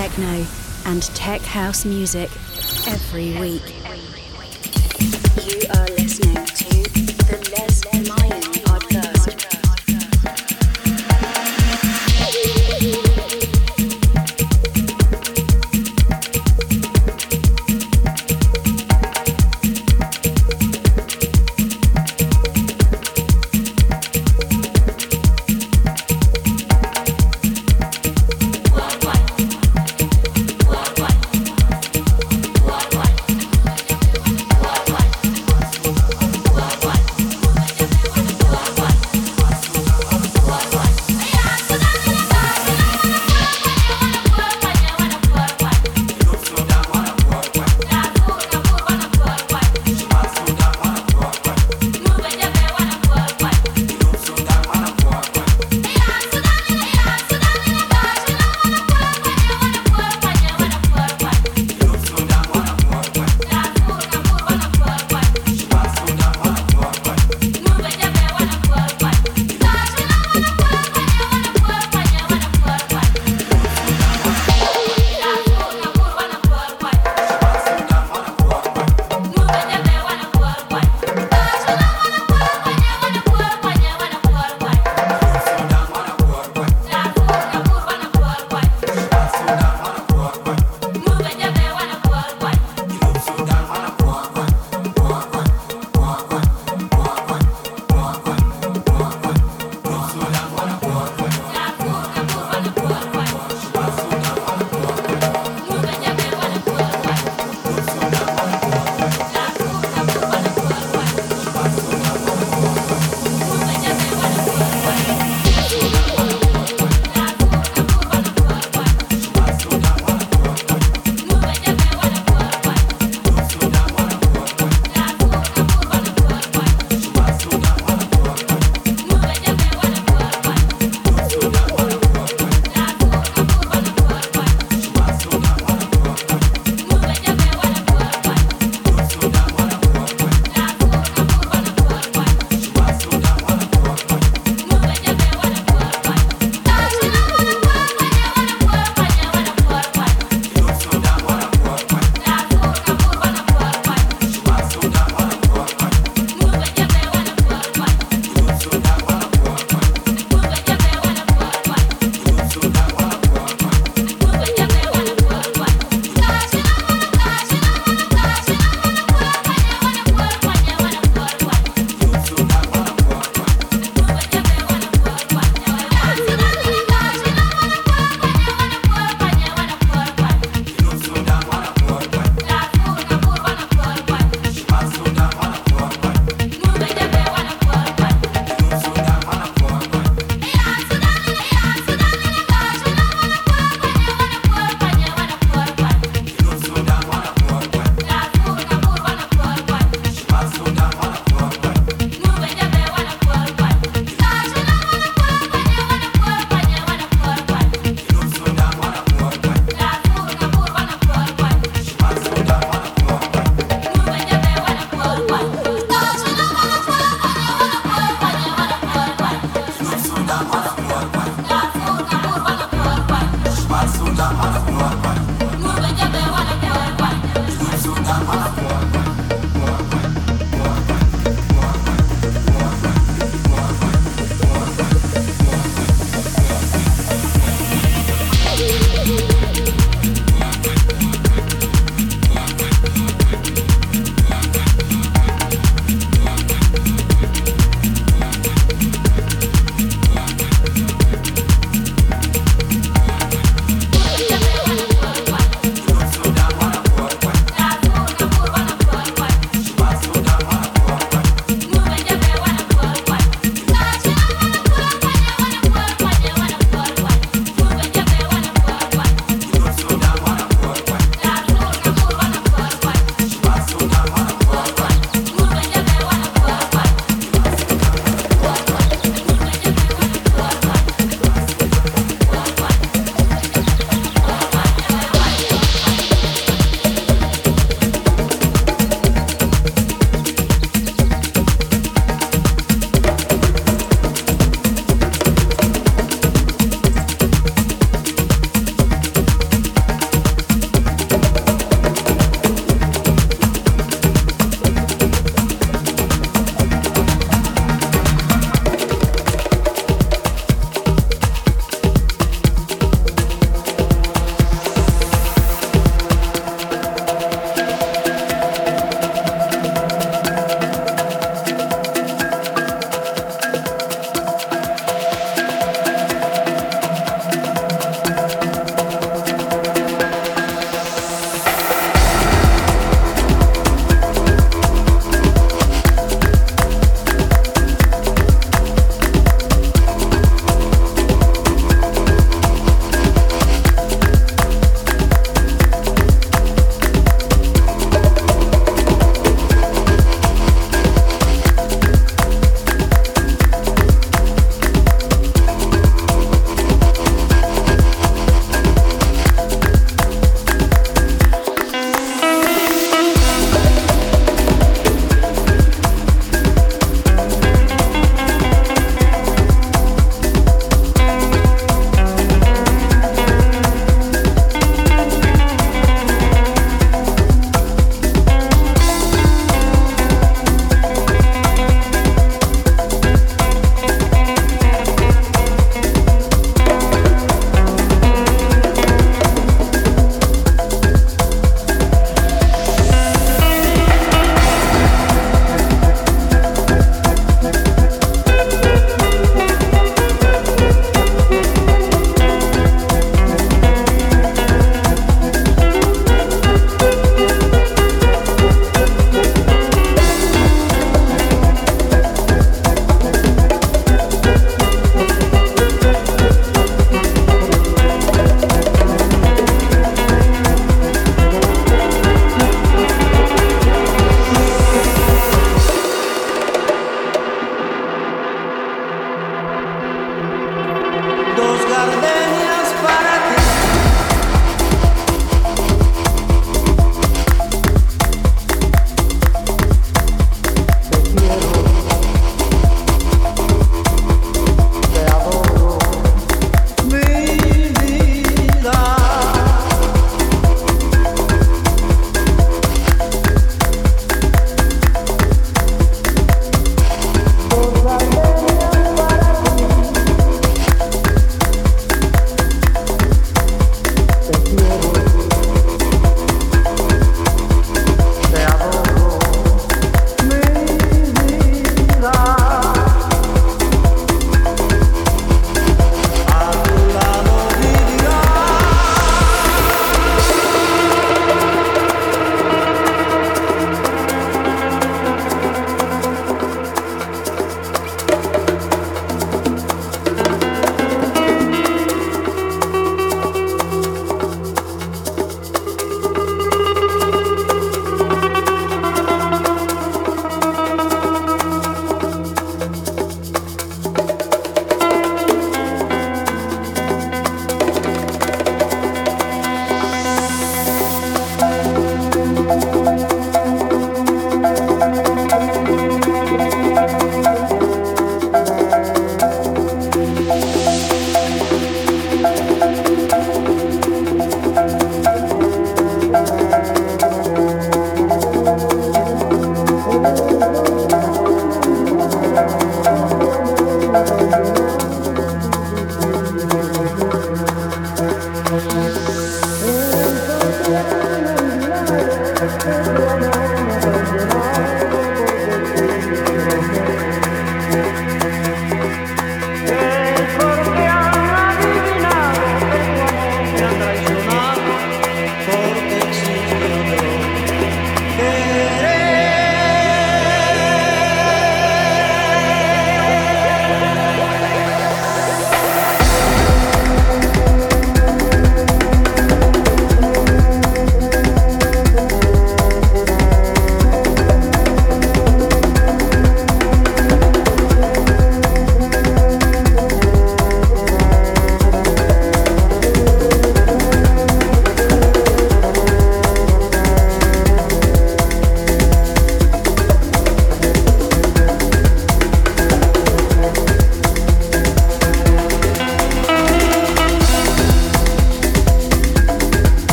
techno and tech house music every week. You are listening to the Les Mayan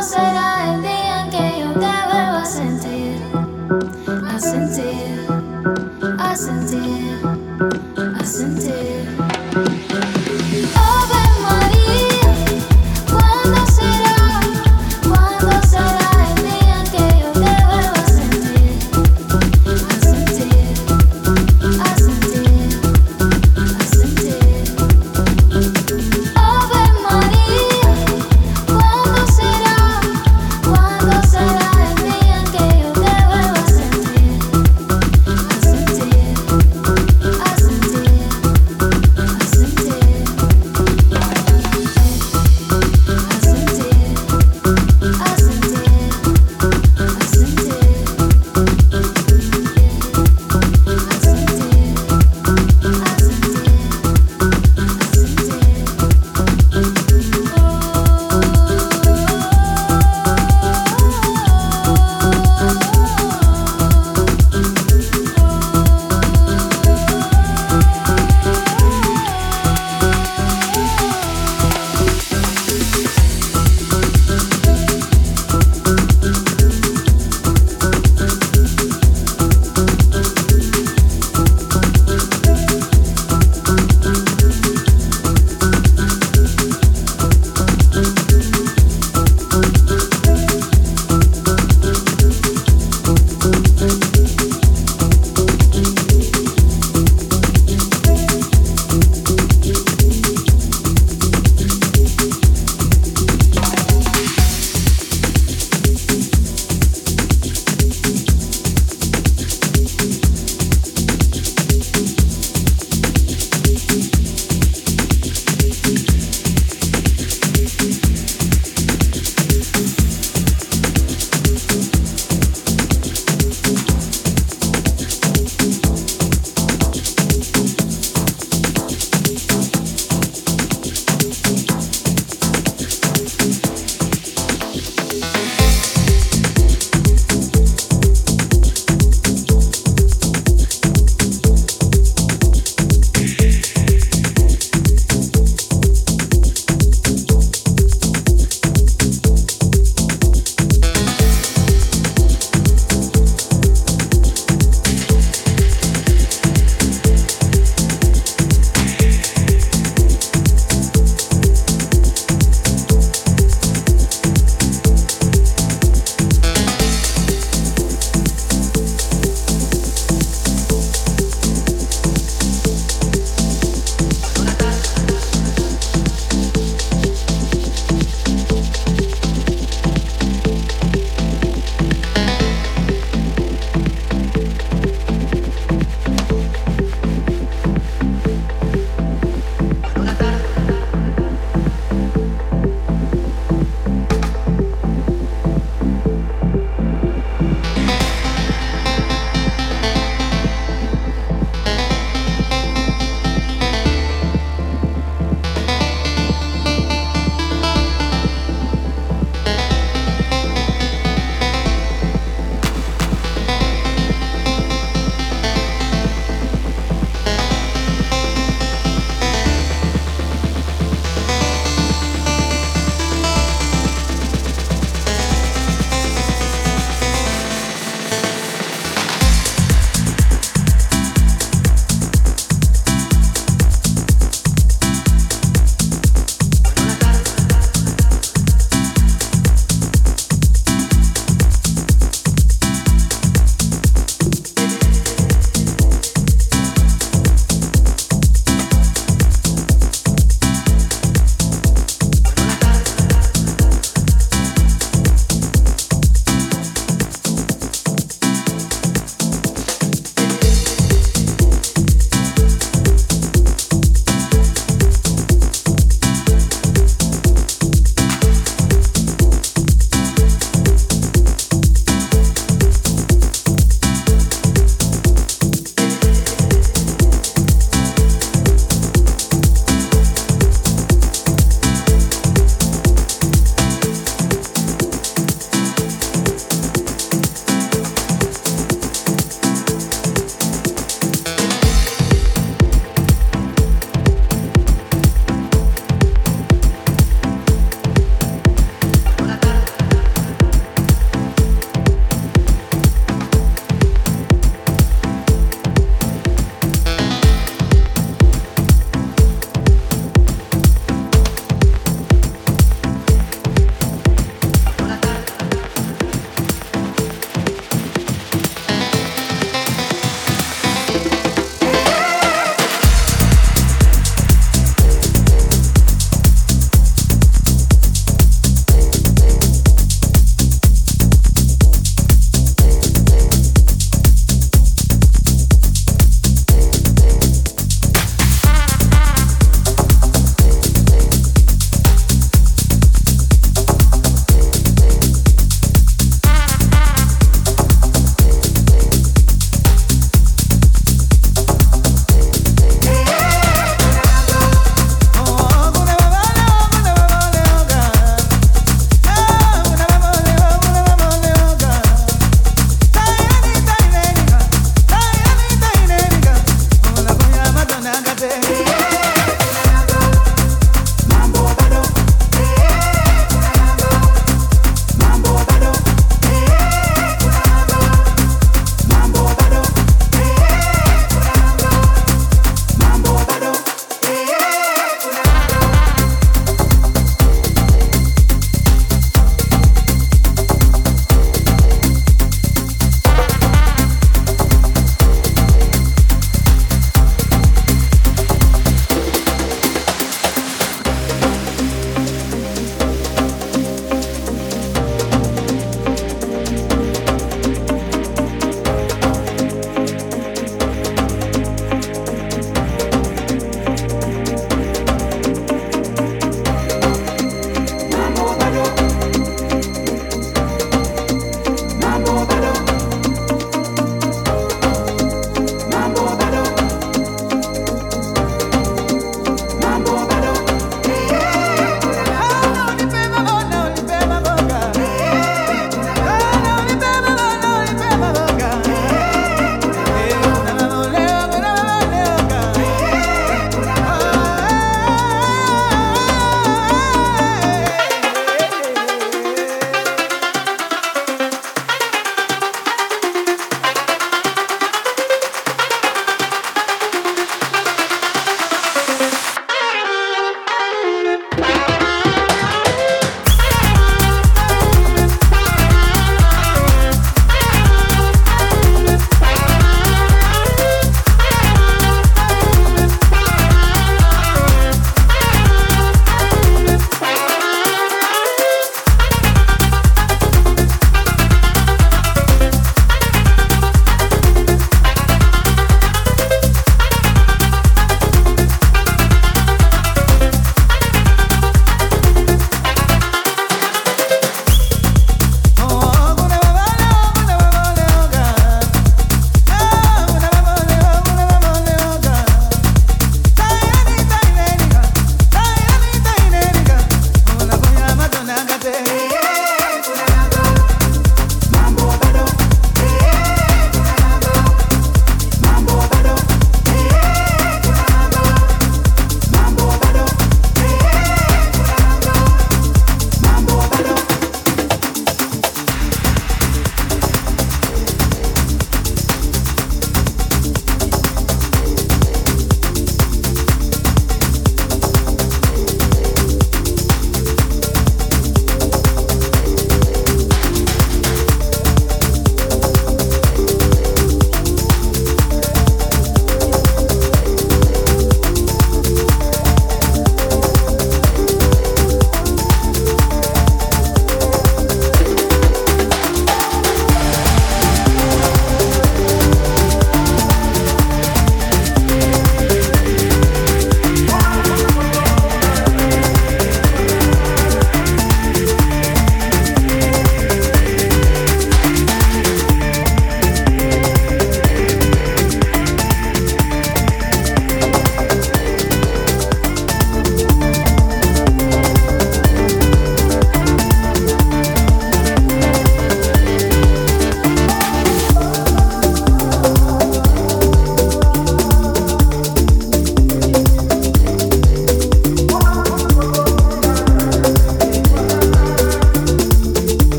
¿Cuándo será el día en que yo te vuelva a sentir? A sentir, a sentir,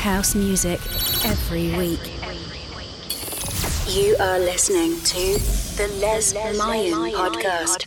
house music every week. You are listening to the Les Mayan Podcast.